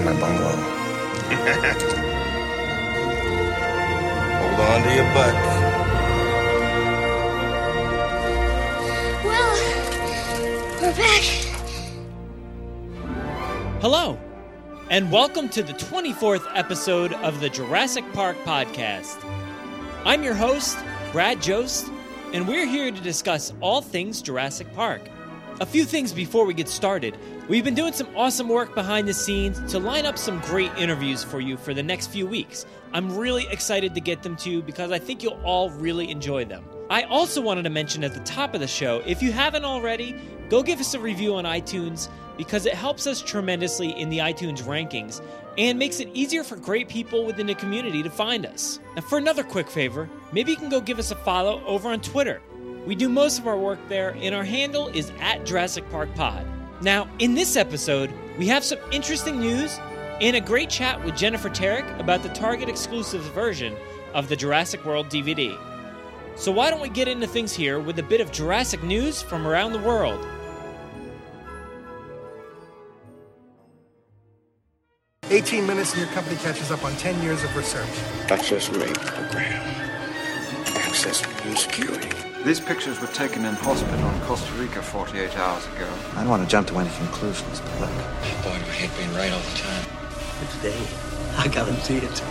in my bungalow? Hold on to your butt. Well, we're back. Hello, and welcome to the 24th episode of the Jurassic Park podcast. I'm your host, Brad Jost, and we're here to discuss all things Jurassic Park. A few things before we get started. We've been doing some awesome work behind the scenes to line up some great interviews for you for the next few weeks. I'm really excited to get them to you because I think you'll all really enjoy them. I also wanted to mention at the top of the show if you haven't already, go give us a review on iTunes because it helps us tremendously in the iTunes rankings and makes it easier for great people within the community to find us. And for another quick favor, maybe you can go give us a follow over on Twitter. We do most of our work there, and our handle is at Jurassic Park Pod. Now, in this episode, we have some interesting news and a great chat with Jennifer Terek about the Target exclusive version of the Jurassic World DVD. So, why don't we get into things here with a bit of Jurassic news from around the world? 18 minutes and your company catches up on 10 years of research. Access rate program. Access new security. These pictures were taken in hospital in Costa Rica 48 hours ago. I don't want to jump to any conclusions, but look, Boy, do I hate being right all the time. But today, I guarantee it.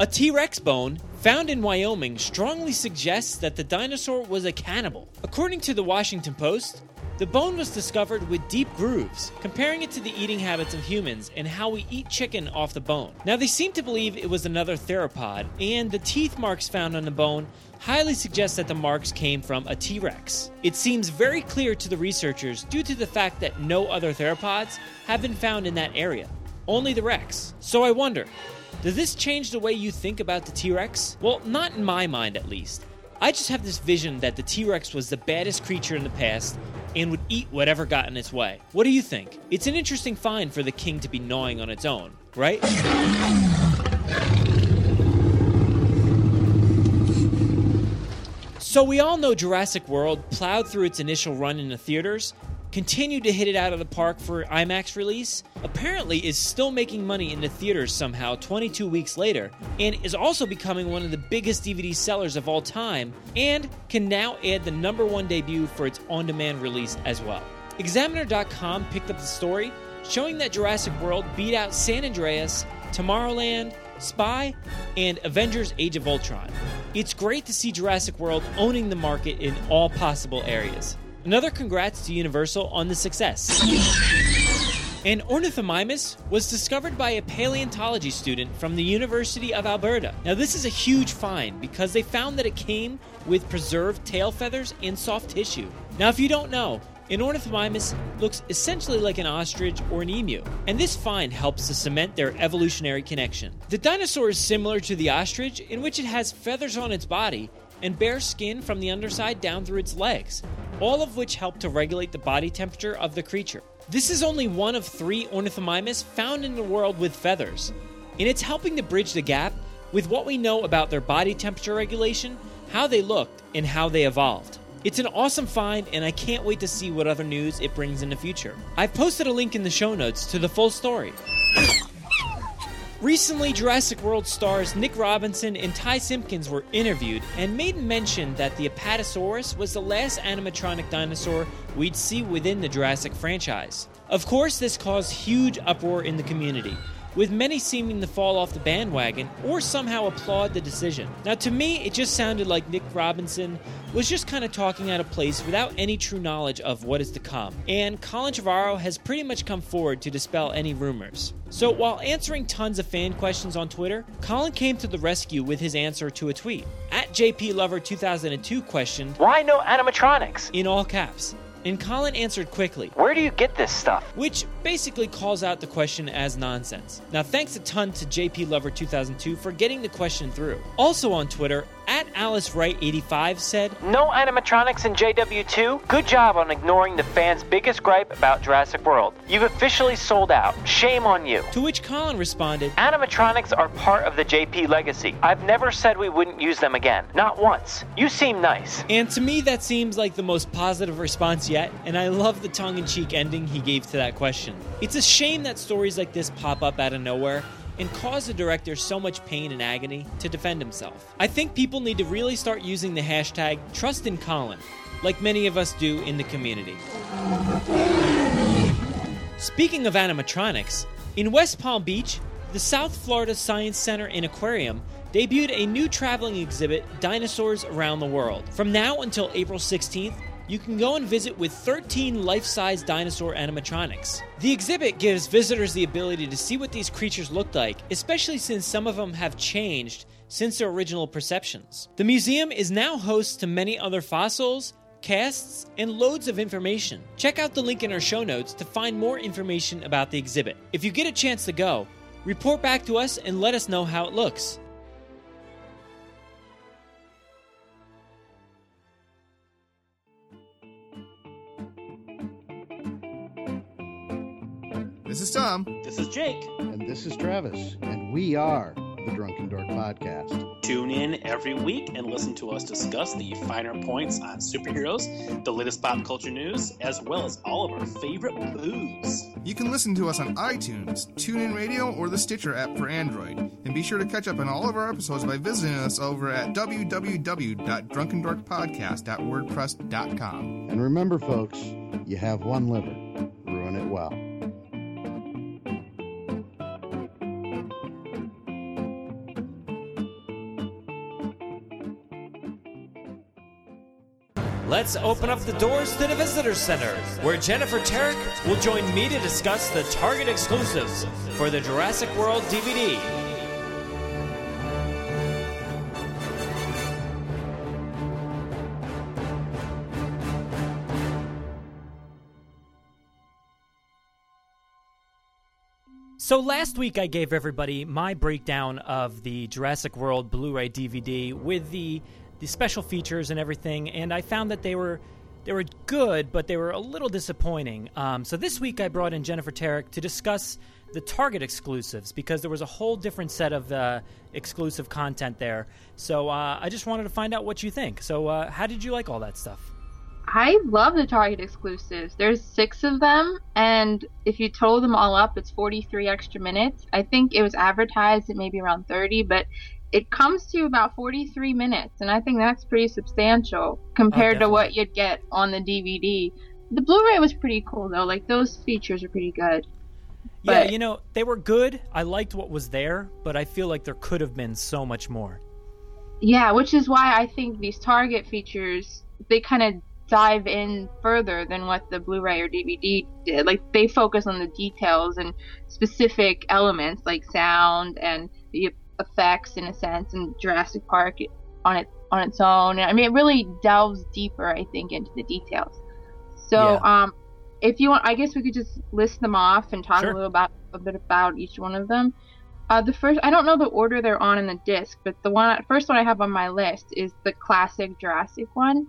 A T Rex bone found in Wyoming strongly suggests that the dinosaur was a cannibal. According to the Washington Post, the bone was discovered with deep grooves, comparing it to the eating habits of humans and how we eat chicken off the bone. Now, they seem to believe it was another theropod, and the teeth marks found on the bone highly suggest that the marks came from a T Rex. It seems very clear to the researchers due to the fact that no other theropods have been found in that area, only the Rex. So I wonder, does this change the way you think about the T Rex? Well, not in my mind at least. I just have this vision that the T Rex was the baddest creature in the past and would eat whatever got in its way. What do you think? It's an interesting find for the king to be gnawing on its own, right? So we all know Jurassic World plowed through its initial run in the theaters, continued to hit it out of the park for IMAX release, apparently is still making money in the theaters somehow 22 weeks later, and is also becoming one of the biggest DVD sellers of all time, and can now add the number one debut for its on-demand release as well. Examiner.com picked up the story, showing that Jurassic World beat out San Andreas, Tomorrowland, Spy, and Avengers Age of Ultron. It's great to see Jurassic World owning the market in all possible areas. Another congrats to Universal on the success. An ornithomimus was discovered by a paleontology student from the University of Alberta. Now, this is a huge find because they found that it came with preserved tail feathers and soft tissue. Now, if you don't know, an ornithomimus looks essentially like an ostrich or an emu, and this find helps to cement their evolutionary connection. The dinosaur is similar to the ostrich in which it has feathers on its body and bare skin from the underside down through its legs, all of which help to regulate the body temperature of the creature. This is only one of three ornithomimus found in the world with feathers, and it's helping to bridge the gap with what we know about their body temperature regulation, how they looked, and how they evolved. It's an awesome find, and I can't wait to see what other news it brings in the future. I've posted a link in the show notes to the full story. Recently, Jurassic World stars Nick Robinson and Ty Simpkins were interviewed and made mention that the Apatosaurus was the last animatronic dinosaur we'd see within the Jurassic franchise. Of course, this caused huge uproar in the community, with many seeming to fall off the bandwagon or somehow applaud the decision. Now, to me, it just sounded like Nick Robinson was just kind of talking out of place without any true knowledge of what is to come. And Colin Trevorrow has pretty much come forward to dispel any rumors. So, while answering tons of fan questions on Twitter, Colin came to the rescue with his answer to a tweet. At JP Lover 2002 questioned, Why no animatronics? in all caps. And Colin answered quickly, Where do you get this stuff? which basically calls out the question as nonsense. Now, thanks a ton to JP Lover 2002 for getting the question through. Also on Twitter, at Alice Wright 85 said, No animatronics in JW2? Good job on ignoring the fans' biggest gripe about Jurassic World. You've officially sold out. Shame on you. To which Colin responded, Animatronics are part of the JP legacy. I've never said we wouldn't use them again. Not once. You seem nice. And to me, that seems like the most positive response yet, and I love the tongue in cheek ending he gave to that question. It's a shame that stories like this pop up out of nowhere and cause the director so much pain and agony to defend himself. I think people need to really start using the hashtag TrustInColin, like many of us do in the community. Speaking of animatronics, in West Palm Beach, the South Florida Science Center and Aquarium debuted a new traveling exhibit, Dinosaurs Around the World. From now until April 16th, you can go and visit with 13 life size dinosaur animatronics. The exhibit gives visitors the ability to see what these creatures looked like, especially since some of them have changed since their original perceptions. The museum is now host to many other fossils, casts, and loads of information. Check out the link in our show notes to find more information about the exhibit. If you get a chance to go, report back to us and let us know how it looks. This is Tom. This is Jake. And this is Travis. And we are the Drunken Dork Podcast. Tune in every week and listen to us discuss the finer points on superheroes, the latest pop culture news, as well as all of our favorite booze. You can listen to us on iTunes, TuneIn Radio, or the Stitcher app for Android. And be sure to catch up on all of our episodes by visiting us over at www.drunkendorkpodcast.wordpress.com. And remember, folks, you have one liver. Ruin it well. Let's open up the doors to the Visitor Center, where Jennifer Terek will join me to discuss the Target exclusives for the Jurassic World DVD. So last week I gave everybody my breakdown of the Jurassic World Blu-ray DVD with the the special features and everything, and I found that they were they were good, but they were a little disappointing. Um, so this week I brought in Jennifer Terek to discuss the Target exclusives because there was a whole different set of uh, exclusive content there. So uh, I just wanted to find out what you think. So uh, how did you like all that stuff? I love the Target exclusives. There's six of them, and if you total them all up, it's 43 extra minutes. I think it was advertised at maybe around 30, but it comes to about 43 minutes, and I think that's pretty substantial compared oh, to what you'd get on the DVD. The Blu-ray was pretty cool though; like those features are pretty good. Yeah, but, you know they were good. I liked what was there, but I feel like there could have been so much more. Yeah, which is why I think these Target features they kind of dive in further than what the Blu-ray or DVD did. Like they focus on the details and specific elements like sound and the effects in a sense and Jurassic Park on it on its own. I mean, it really delves deeper, I think, into the details. So, yeah. um, if you want, I guess we could just list them off and talk sure. a little about a bit about each one of them. Uh, the first, I don't know the order they're on in the disc, but the one first one I have on my list is the classic Jurassic one,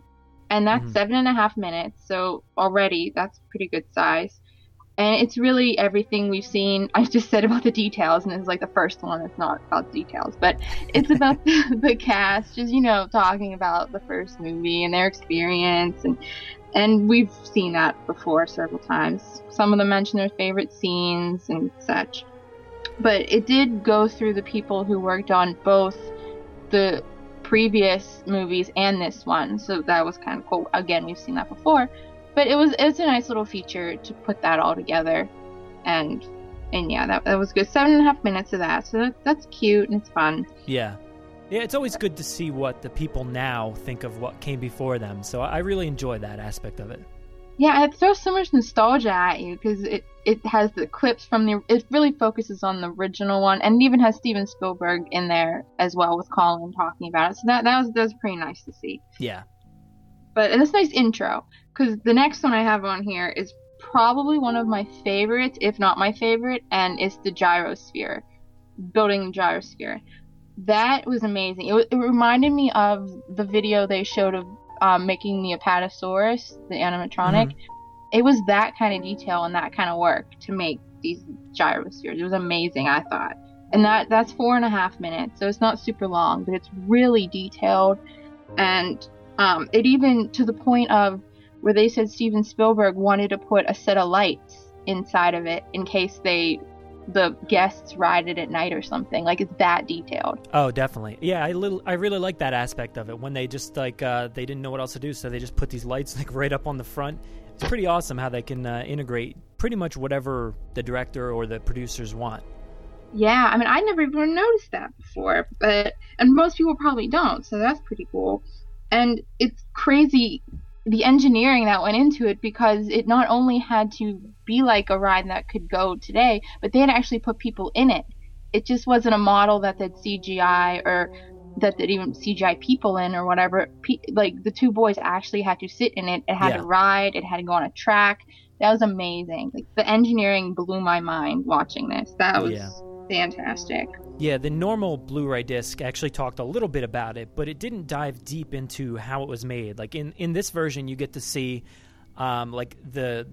and that's mm-hmm. seven and a half minutes. So already that's pretty good size and it's really everything we've seen. I just said about the details, and it's like the first one. It's not about details, but it's about the, the, cast, just you know, talking about the first movie and their experience, and and we've seen that before several times. Some of them mention their favorite scenes and such, but it did go through the people who worked on both the previous movies and this one, so that was kind of cool. Again, we've seen that before but it was it was a nice little feature to put that all together, and and yeah, that that was good. Seven and a half minutes of that, so that, that's cute and it's fun. Yeah. Yeah, it's always good to see what the people now think of what came before them. So I really enjoy that aspect of it. Yeah, it throws so much nostalgia at you because it, it has the clips from the. It really focuses on the original one, and even has Steven Spielberg in there as well with Colin talking about it. So that that was that was pretty nice to see. Yeah. But it's a nice intro. Because the next one I have on here is probably one of my favorites, if not my favorite, and it's the gyrosphere, building the gyrosphere. That was amazing. It, it reminded me of the video they showed of um, making the Apatosaurus, the animatronic. Mm-hmm. It was that kind of detail and that kind of work to make these gyrospheres. It was amazing, I thought. And that that's four and a half minutes, so it's not super long, but it's really detailed, and um, it even to the point of where they said Steven Spielberg wanted to put a set of lights inside of it in case they the guests ride it at night or something. Like it's that detailed. Oh, definitely. Yeah, I little I really like that aspect of it when they just like uh, they didn't know what else to do, so they just put these lights like right up on the front. It's pretty awesome how they can uh, integrate pretty much whatever the director or the producers want. Yeah, I mean, I never even noticed that before, but and most people probably don't, so that's pretty cool. And it's crazy the engineering that went into it because it not only had to be like a ride that could go today, but they had actually put people in it. It just wasn't a model that they'd CGI or that they'd even CGI people in or whatever. like the two boys actually had to sit in it. It had yeah. to ride. It had to go on a track. That was amazing. Like the engineering blew my mind watching this. That was yeah. Fantastic. Yeah, the normal Blu-ray disc actually talked a little bit about it, but it didn't dive deep into how it was made. Like in in this version, you get to see um, like the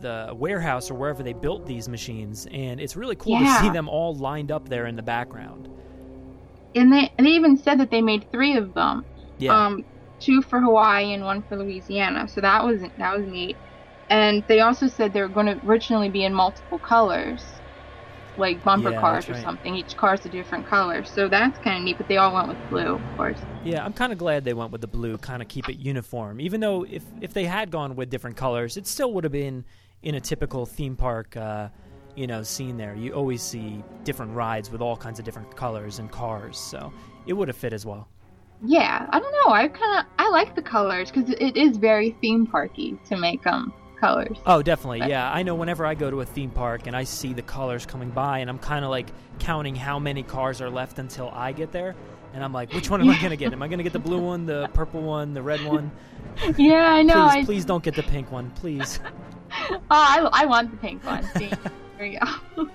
the warehouse or wherever they built these machines, and it's really cool yeah. to see them all lined up there in the background. And they they even said that they made three of them. Yeah. Um, two for Hawaii and one for Louisiana. So that was that was neat. And they also said they were going to originally be in multiple colors like bumper yeah, cars or right. something. Each car's a different color, so that's kind of neat. But they all went with blue, of course. Yeah, I'm kind of glad they went with the blue, kind of keep it uniform. Even though if if they had gone with different colors, it still would have been in a typical theme park. Uh, you know, scene there. You always see different rides with all kinds of different colors and cars, so it would have fit as well. Yeah, I don't know. I kind of I like the colors because it is very theme parky to make them colors. Oh, definitely. But. Yeah, I know. Whenever I go to a theme park and I see the colors coming by, and I'm kind of like counting how many cars are left until I get there, and I'm like, which one am. I gonna get? Am I gonna get the blue one, the purple one, the red one? Yeah, I know. Please, I... please don't get the pink one, please. oh, I, I want the pink one. See, there you go.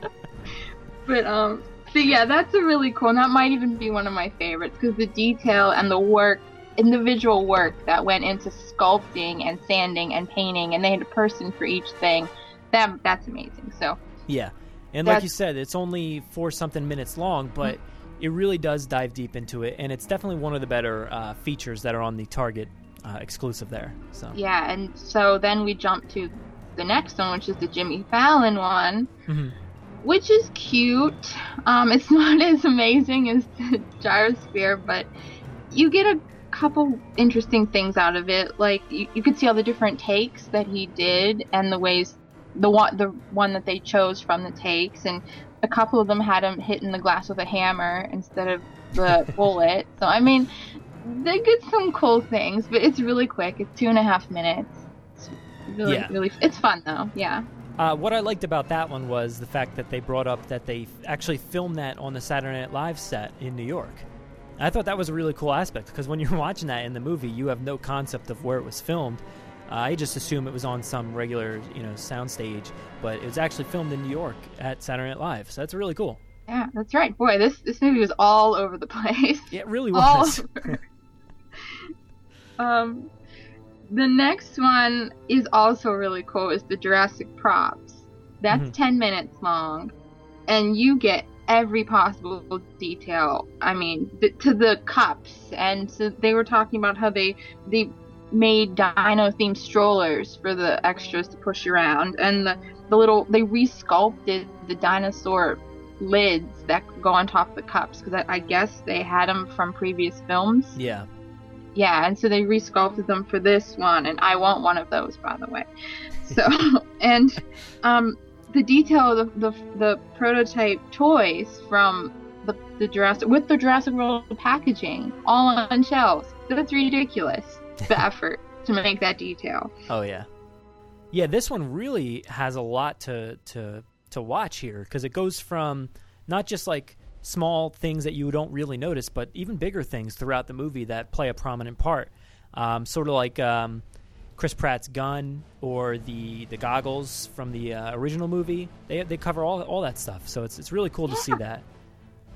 but um, so yeah, that's a really cool. And that might even be one of my favorites because the detail and the work individual work that went into sculpting and sanding and painting, and they had a person for each thing. That that's amazing. So yeah, and like you said, it's only four something minutes long, but mm-hmm. it really does dive deep into it, and it's definitely one of the better uh, features that are on the Target uh, exclusive there. So yeah, and so then we jump to the next one, which is the Jimmy Fallon one. Mm-hmm which is cute. Um, it's not as amazing as the gyrosphere, but you get a couple interesting things out of it. Like you, you could see all the different takes that he did and the ways the one the one that they chose from the takes and a couple of them had him hitting the glass with a hammer instead of the bullet. So I mean, they get some cool things, but it's really quick. It's two and a half minutes. It's really, yeah. really, it's fun though. Yeah. Uh, what I liked about that one was the fact that they brought up that they actually filmed that on the Saturday Night Live set in New York. I thought that was a really cool aspect because when you're watching that in the movie, you have no concept of where it was filmed. Uh, I just assume it was on some regular, you know, soundstage, but it was actually filmed in New York at Saturday Night Live. So that's really cool. Yeah, that's right. Boy, this this movie was all over the place. Yeah, it really was. um, the next one is also really cool. Is the Jurassic props. That's mm-hmm. ten minutes long, and you get every possible detail. I mean, th- to the cups, and so they were talking about how they they made dino themed strollers for the extras to push around, and the the little they resculpted the dinosaur lids that go on top of the cups because I, I guess they had them from previous films. Yeah. Yeah, and so they resculpted them for this one, and I want one of those, by the way. So, and um, the detail of the, the, the prototype toys from the, the Jurassic with the Jurassic World packaging all on shelves. That's ridiculous. The effort to make that detail. Oh yeah, yeah. This one really has a lot to to to watch here because it goes from not just like small things that you don't really notice, but even bigger things throughout the movie that play a prominent part. Um, sort of like um, Chris Pratt's gun or the the goggles from the uh, original movie. They they cover all all that stuff. So it's it's really cool to see that.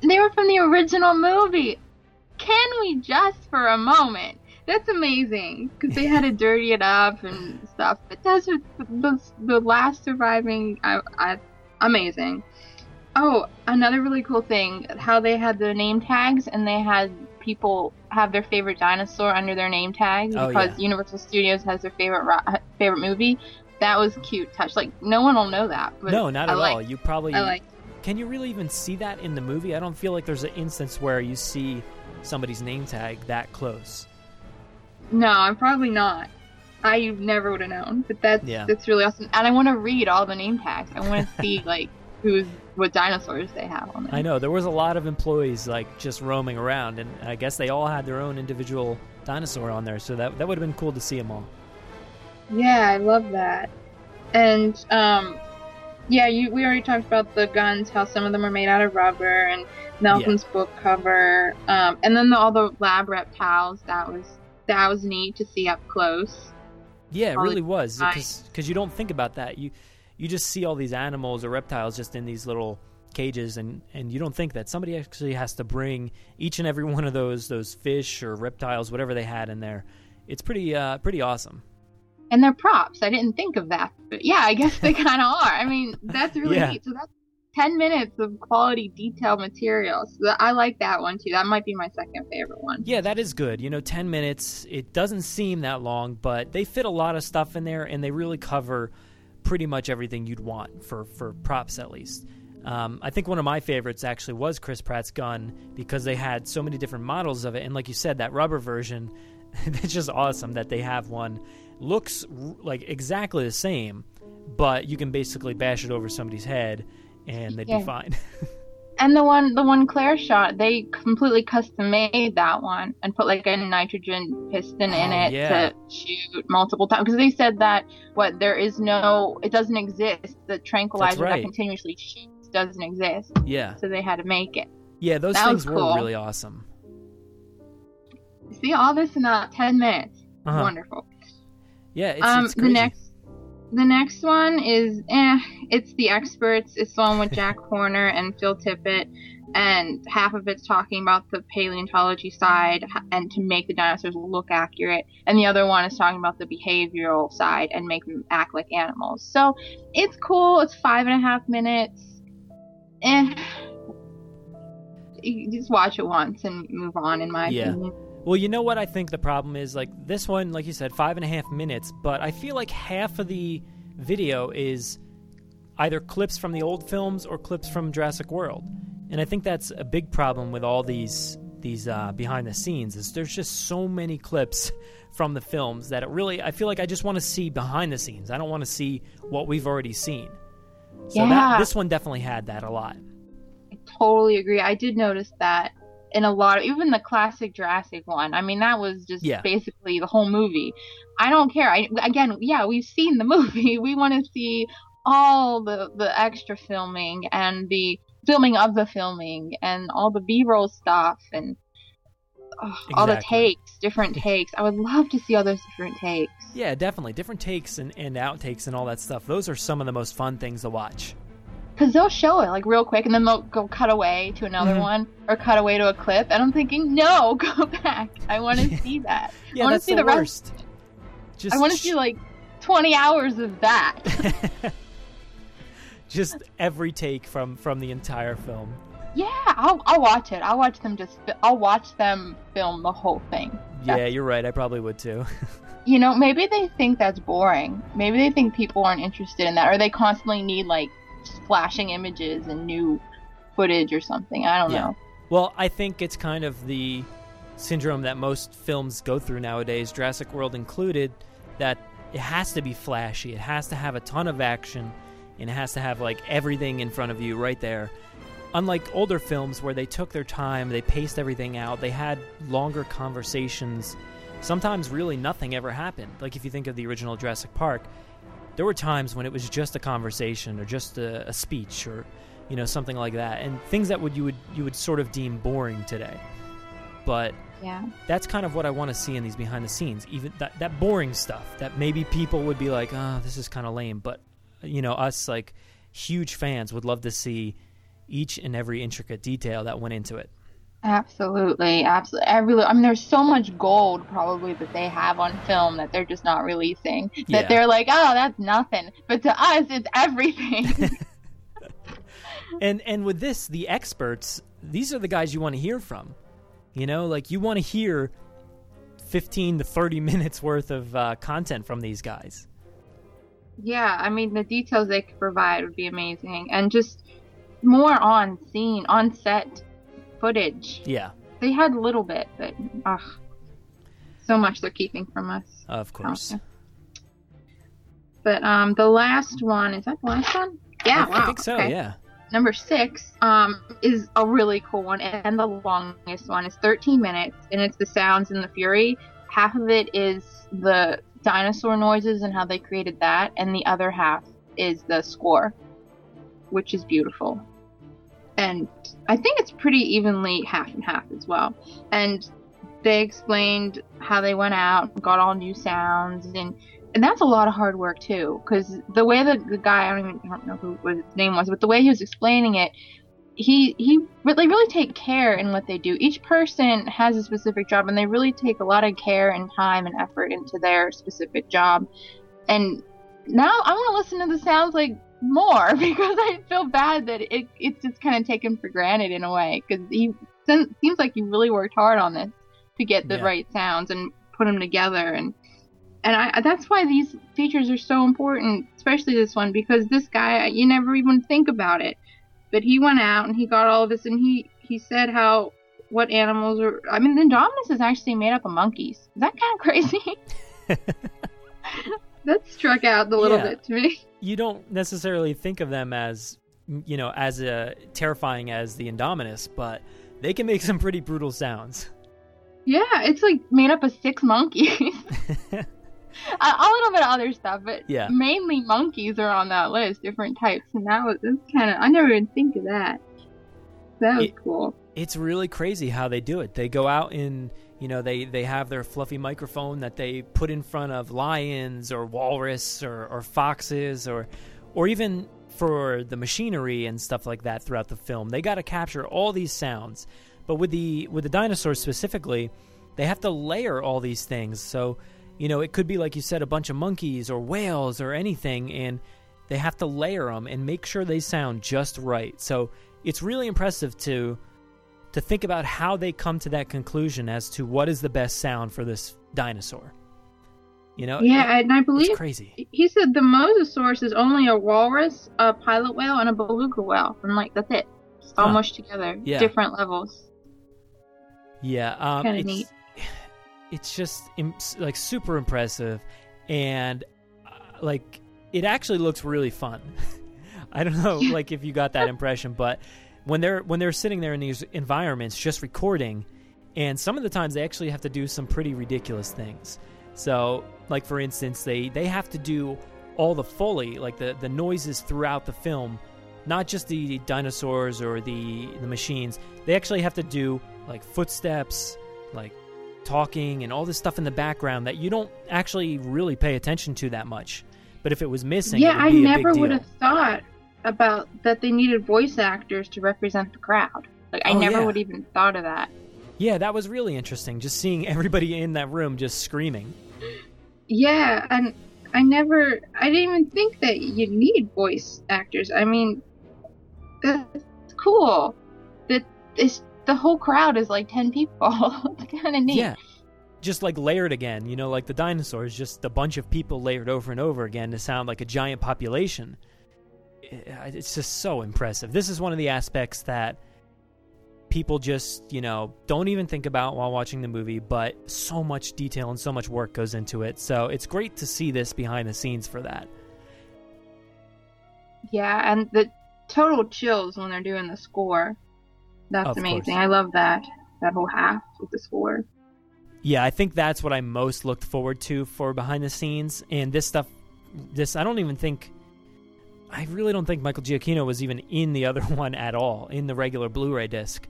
They were from the original movie. Can we just for a moment? That's amazing because they had to dirty it up and stuff. But that's what the, the last surviving. I, I, amazing. Oh, another really cool thing how they had the name tags and they had people have their favorite dinosaur under their name tags Oh, because yeah. Universal Studios has their favorite ro- favorite movie. That was cute touch. Like no one will know that. But no, not I at all. You probably I like. can you really even see that in the movie? I don't feel like there's an instance where you see somebody's name tag that close. No, I'm probably not. I never would have known, but that's Yeah. that's really awesome. And I want to read all the name tags. I want to see like who's what dinosaurs they have on there. I know there was a lot of employees like just roaming around, and I guess they all had their own individual dinosaur on there. So that that would have been cool to see them all. Yeah, I love that. And um, yeah, you we already talked about the guns, how some of them are made out of rubber, and Malcolm's book cover, um, and then the, all the lab reptiles. That was that was neat to see up close. Yeah, it All really was because you don't think about that. You you just see all these animals or reptiles just in these little cages, and, and you don't think that somebody actually has to bring each and every one of those those fish or reptiles, whatever they had in there. It's pretty uh, pretty awesome. And they're props. I didn't think of that, but yeah, I guess they kind of are. I mean, that's really Yeah. neat. So that's ten minutes of quality, detailed material. So I like that one too. That might be my second favorite one. Yeah, that is good. You know, 10 minutes, it doesn't seem that long, but they fit a lot of stuff in there and they really cover pretty much everything you'd want for, for props, at least. Um, I think one of my favorites actually was Chris Pratt's gun because they had so many different models of it. And like you said, that rubber version, it's just awesome that they have one. Looks r- like exactly the same, but you can basically bash it over somebody's head and they'd Yeah. be fine. And the one, the one Claire shot, they completely custom made that one and put like a nitrogen piston in Oh, it yeah. to shoot multiple times. Because they said that what there is no, it doesn't exist. The tranquilizer right. that continuously shoots doesn't exist. yeah. So they had to make it. Yeah, those That things were cool. really awesome. See all this in about ten minutes. Uh-huh. Wonderful. Yeah, it's, um, it's the next, the next one is eh. It's the experts. It's the one with Jack Horner and Phil Tippett, and half of it's talking about the paleontology side and to make the dinosaurs look accurate, and the other one is talking about the behavioral side and make them act like animals. So it's cool. It's five and a half minutes. Eh. You just watch it once and move on. In my Yeah. opinion. Well, you know what I think the problem is? Like this one, like you said, five and a half minutes, but I feel like half of the video is either clips from the old films or clips from Jurassic World, and I think that's a big problem with all these these uh, behind the scenes. Is there's just so many clips from the films that it really I feel like I just want to see behind the scenes. I don't want to see what we've already seen. So Yeah. that this one definitely had that a lot. I totally agree. I did notice that in a lot of even the classic Jurassic one. I mean, that was just Yeah. basically the whole movie. I don't care. I again, yeah, we've seen the movie. We want to see all the the extra filming and the filming of the filming and all the B-roll stuff and oh, all the takes, different takes. I would love to see all those different takes. Yeah, definitely different takes and, and outtakes and all that stuff. Those are some of the most fun things to watch. Because they'll show it like real quick, and then they'll go cut away to another Mhm. one, or cut away to a clip, and I'm thinking, no, go back. I want to see that. Yeah, I want to see the, the, rest. Just I want to see like 20 hours of that. just every take from from the entire film. yeah, I'll, I'll watch it. I'll watch them just. I'll watch them film the whole thing. Yeah, you're right. I probably would too. You know, maybe they think that's boring. Maybe they think people aren't interested in that, or they constantly need like flashing images and new footage or something. I don't Yeah. know. well, I think it's kind of the syndrome that most films go through nowadays, Jurassic World included, that it has to be flashy. It has to have a ton of action, and it has to have like everything in front of you right there. Unlike older films where they took their time, they paced everything out, they had longer conversations. Sometimes really nothing ever happened. Like if you think of the original Jurassic Park, there were times when it was just a conversation or just a, a speech or you know something like that and things that would you would you would sort of deem boring today but Yeah. that's kind of what I want to see in these behind the scenes. Even that that boring stuff that maybe people would be like, "Oh, this is kind of lame," but you know, us like huge fans would love to see each and every intricate detail that went into it. Absolutely, absolutely. Every, I mean, there's so much gold probably that they have on film that they're just not releasing. That Yeah. they're like, oh, that's nothing, but to us, it's everything. and and with this, the experts, these are the guys you want to hear from. You know, like you want to hear 15 to 30 minutes worth of uh, content from these guys. yeah, I mean, the details they could provide would be amazing, and just more on scene, on set footage. Yeah, They had a little bit, but ugh, so much they're keeping from us. of course. But um, the last one is that the last one? Yeah, I, wow. I think so. okay. Yeah. Number six um, is a really cool one, and the longest one is 13 minutes, and it's the sounds and the fury. Half of it is the dinosaur noises and how they created that, and the other half is the score, which is beautiful. And I think it's pretty evenly half and half as well. And they explained how they went out got all new sounds and and that's a lot of hard work too because the way that the guy I don't even I don't know who his name was but the way he was explaining it he he they really take care in what they do each person has a specific job and they really take a lot of care and time and effort into their specific job and now I want to listen to the sounds like more because I feel bad that it it's just kind of taken for granted in a way because he seems like he really worked hard on this to get the Yeah. right sounds and put them together and and I that's why these features are so important, especially this one because this guy you never even think about it, but he went out and he got all of this and he he said how what animals are. I mean, the Indominus is actually made up of monkeys. Is that kind of crazy? that struck out a little Yeah. bit to me. You don't necessarily think of them as, you know, as uh, terrifying as the Indominus, but they can make some pretty brutal sounds. Yeah, it's like made up of six monkeys. a, a little bit of other stuff, but Yeah. mainly monkeys are on that list, different types, and that was kind of I never even think of that. That was It- cool. It's really crazy how they do it. They go out and, you know, they, they have their fluffy microphone that they put in front of lions or walrus or, or foxes or or even for the machinery and stuff like that throughout the film. They got to capture all these sounds. But with the with the dinosaurs specifically, they have to layer all these things. So, you know, it could be like you said a bunch of monkeys or whales or anything and they have to layer them and make sure they sound just right. So, it's really impressive to to think about how they come to that conclusion as to what is the best sound for this dinosaur. You know, Yeah, and I believe it's crazy. he said the mosasaurus is only a walrus, a pilot whale, and a beluga whale, and like that's it. It's all Huh. mushed together, Yeah. different levels. Yeah, um, Kinda it's, neat. It's just like super impressive, and uh, like it actually looks really fun. I don't know, like if you got that impression, but when they're when they're sitting there in these environments just recording, and some of the times they actually have to do some pretty ridiculous things. So, like for instance, they they have to do all the foley, like the the noises throughout the film, not just the dinosaurs or the the machines. They actually have to do like footsteps, like talking and all this stuff in the background that you don't actually really pay attention to that much. But if it was missing, it yeah, would I never would have thought about that they needed voice actors to represent the crowd. Like I Oh, never yeah. would even thought of that. Yeah, that was really interesting. Just seeing everybody in that room just screaming. Yeah, and I never, I didn't even think that you need voice actors. I mean, that's cool. That is the whole crowd is like ten people. kind of neat. Yeah. Just like layered again, you know, like the dinosaurs, just a bunch of people layered over and over again to sound like a giant population. It's just so impressive. This is one of the aspects that people just, you know, don't even think about while watching the movie, but so much detail and so much work goes into it. So it's great to see this behind the scenes for that. Yeah, and the total chills when they're doing the score. That's Of amazing. course. I love that. That whole half with the score. Yeah, I think that's what I most looked forward to for behind the scenes. And this stuff, this, I don't even think, I really don't think Michael Giacchino was even in the other one at all, in the regular Blu ray disc.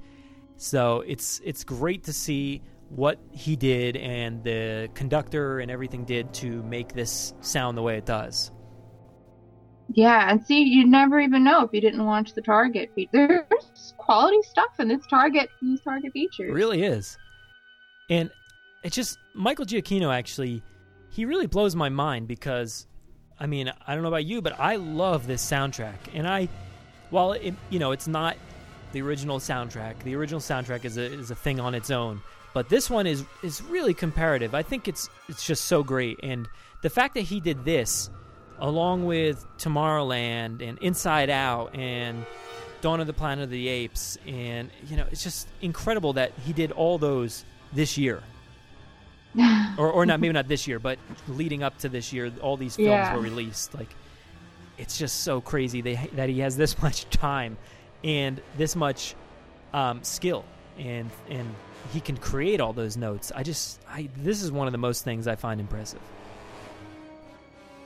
So it's it's great to see what he did and the conductor and everything did to make this sound the way it does. Yeah, and see, you'd never even know if you didn't watch the Target feature. There's quality stuff in this Target these Target features. It really is. And it's just Michael Giacchino actually he really blows my mind because I mean, I don't know about you, but I love this soundtrack. And I while it you know, it's not the original soundtrack. The original soundtrack is a is a thing on its own. But this one is is really comparative. I think it's it's just so great and the fact that he did this along with Tomorrowland and Inside Out and Dawn of the Planet of the Apes and you know, it's just incredible that he did all those this year. or, or not maybe not this year, but leading up to this year, all these films Yeah. were released. Like, it's just so crazy they, that he has this much time and this much um, skill, and and he can create all those notes. I just, I this is one of the most things I find impressive.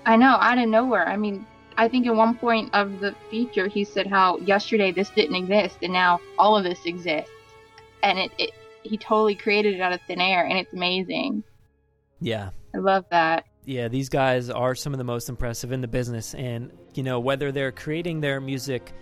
I know, out of nowhere. I mean, I think at one point of the feature, he said how yesterday this didn't exist, and now all of this exists, and it, it he totally created it out of thin air, and it's amazing. Yeah, I love that. yeah, these guys are some of the most impressive in the business. And, you know, whether they're creating their music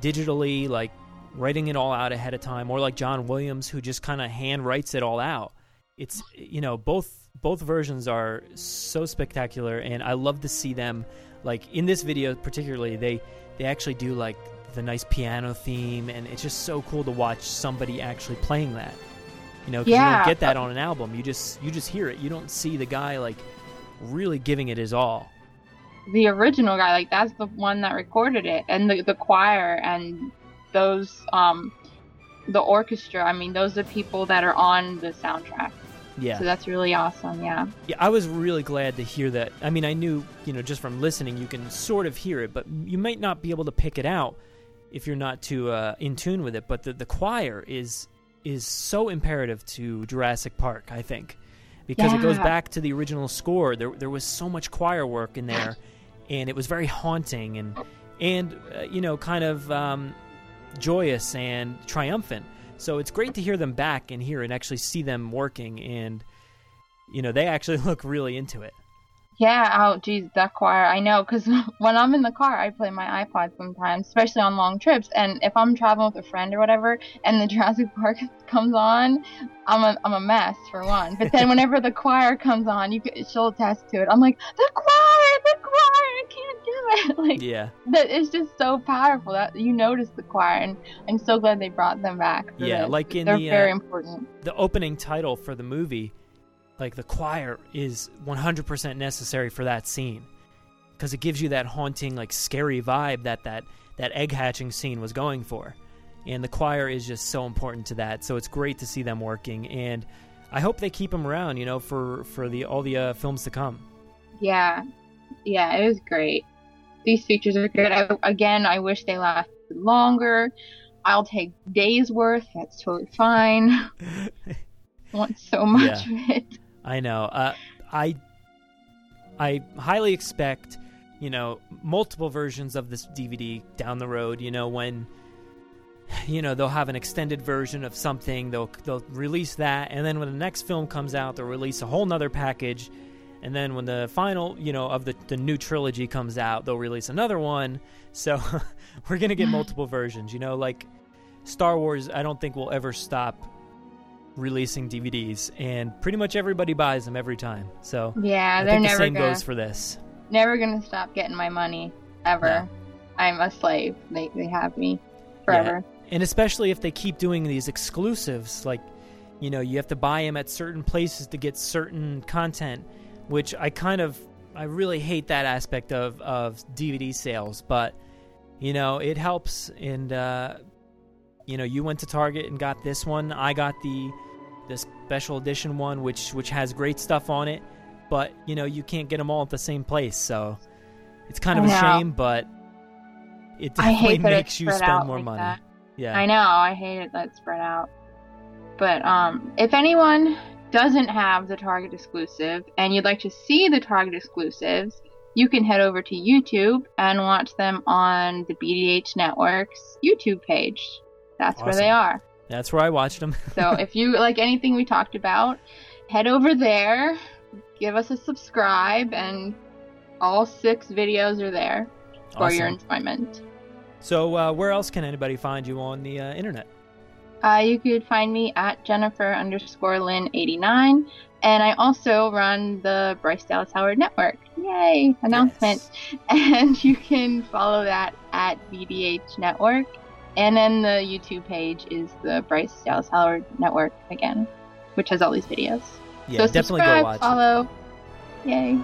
digitally, like writing it all out ahead of time, or like John Williams, who just kind of hand writes it all out, it's, you know, both. Both versions are so spectacular, and I love to see them. Like in this video, particularly, they they actually do like the nice piano theme, and it's just so cool to watch somebody actually playing that. You know, 'cause you Yeah. don't get that on an album. You just you just hear it. You don't see the guy like really giving it his all. The original guy, like that's the one that recorded it, and the the choir and those um the orchestra. I mean, those are people that are on the soundtrack. Yeah. So that's really awesome. Yeah. Yeah, I was really glad to hear that. I mean, I knew, you know, just from listening, you can sort of hear it, but you might not be able to pick it out if you're not too uh, in tune with it. But the, the choir is is so imperative to Jurassic Park, I think, because it goes back to the original score. There there was so much choir work in there, and it was very haunting and and uh, you know, kind of um, joyous and triumphant. So it's great to hear them back and hear and actually see them working and you know they actually look really into it. Yeah, oh geez, that choir. I know, because when I'm in the car, I play my iPod sometimes, especially on long trips. And if I'm traveling with a friend or whatever, and the Jurassic Park comes on, I'm a I'm a mess for one. But then whenever the choir comes on, you can, she'll attest to it. I'm like the choir, the choir, I can't do it. Like Yeah. that, it's just so powerful that you notice the choir, and I'm so glad they brought them back. Yeah, this. like in they're the very uh, important. the opening title for the movie, like the choir is 100% necessary for that scene because it gives you that haunting, like scary vibe that that that egg hatching scene was going for, and the choir is just so important to that. So it's great to see them working, and I hope they keep them around, you know, for for the all the uh, films to come. Yeah, yeah, it was great. These features are good. I, again, I wish they lasted longer. I'll take days worth. That's totally fine. Want so much Yeah. of it. I know. Uh, I I highly expect, you know, multiple versions of this DVD down the road. You know, when you know they'll have an extended version of something, they'll they'll release that, and then when the next film comes out, they'll release a whole nother package. And then when the final, you know, of the, the new trilogy comes out, they'll release another one. So we're gonna get multiple versions. You know, like Star Wars. I don't think will ever stop releasing DVDs, and pretty much everybody buys them every time. So Yeah, I they're think the never same gonna, goes for this. never gonna stop getting my money ever. No. I'm a slave. They they have me forever. Yeah. And especially if they keep doing these exclusives, like you know, you have to buy them at certain places to get certain content, which I kind of I really hate that aspect of of DVD sales, but you know, it helps and uh you know, you went to Target and got this one. I got the the special edition one which which has great stuff on it, but you know, you can't get them all at the same place, so it's kind of a shame, but it definitely hate that it's makes you spend more like money. that. Yeah. I know. I hate it that spread out. But um, if anyone doesn't have the Target exclusive and you'd like to see the Target exclusives, you can head over to YouTube and watch them on the BDH Network's YouTube page. That's where they are. That's where I watched them. so if you like anything we talked about, head over there, give us a subscribe, and all six videos are there for Awesome. your enjoyment. So, uh, where else can anybody find you on the uh, internet? Uh, you could find me at Jennifer underscore Lynn 89. And I also run the Bryce Dallas Howard Network. Yay! Announcement. And you can follow that at BDH Network. And then the YouTube page is the Bryce Dallas Howard Network again, which has all these videos. Yeah, so definitely go watch it. follow. Yay.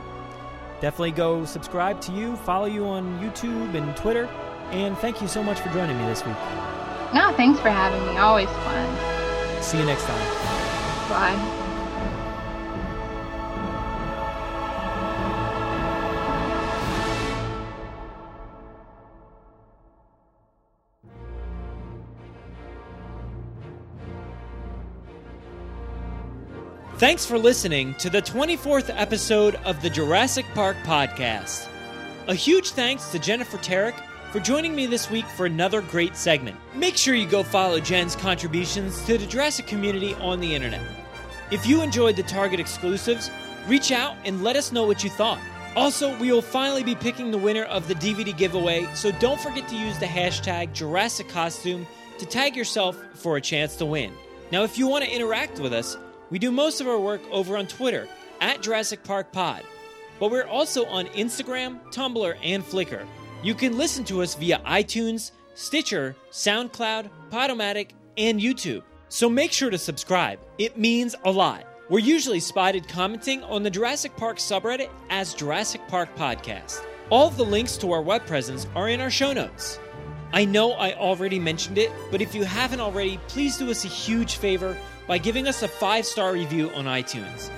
Definitely go subscribe to you, follow you on YouTube and Twitter, and thank you so much for joining me this week. No, thanks for having me. Always fun. See you next time. Bye. Thanks for listening to the 24th episode of the Jurassic Park podcast. A huge thanks to Jennifer Terek for joining me this week for another great segment. Make sure you go follow Jen's contributions to the Jurassic community on the internet. If you enjoyed the Target exclusives, reach out and let us know what you thought. Also, we will finally be picking the winner of the DVD giveaway, so don't forget to use the hashtag Jurassic Costume to tag yourself for a chance to win. Now, if you want to interact with us, we do most of our work over on Twitter at Jurassic Park Pod, but we're also on Instagram, Tumblr, and Flickr. You can listen to us via iTunes, Stitcher, SoundCloud, Podomatic, and YouTube. So make sure to subscribe. It means a lot. We're usually spotted commenting on the Jurassic Park subreddit as Jurassic Park Podcast. All the links to our web presence are in our show notes. I know I already mentioned it, but if you haven't already, please do us a huge favor by giving us a five star review on iTunes.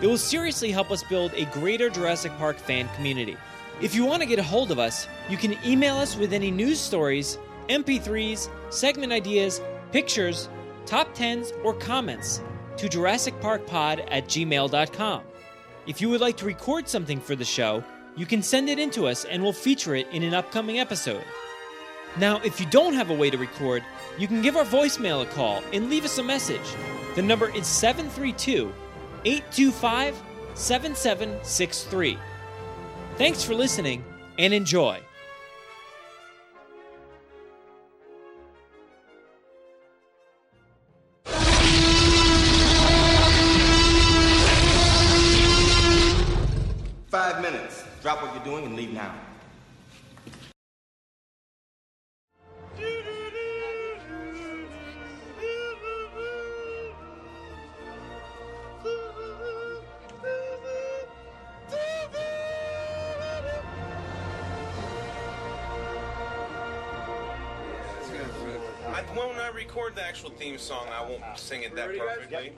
It will seriously help us build a greater Jurassic Park fan community. If you want to get a hold of us, you can email us with any news stories, MP3s, segment ideas, pictures, top 10s, or comments to JurassicParkPod at gmail.com. If you would like to record something for the show, you can send it in to us and we'll feature it in an upcoming episode. Now, if you don't have a way to record, you can give our voicemail a call and leave us a message. The number is 732 825 7763. Thanks for listening and enjoy. Five minutes. Drop what you're doing and leave now. Theme song, I won't sing it that perfectly.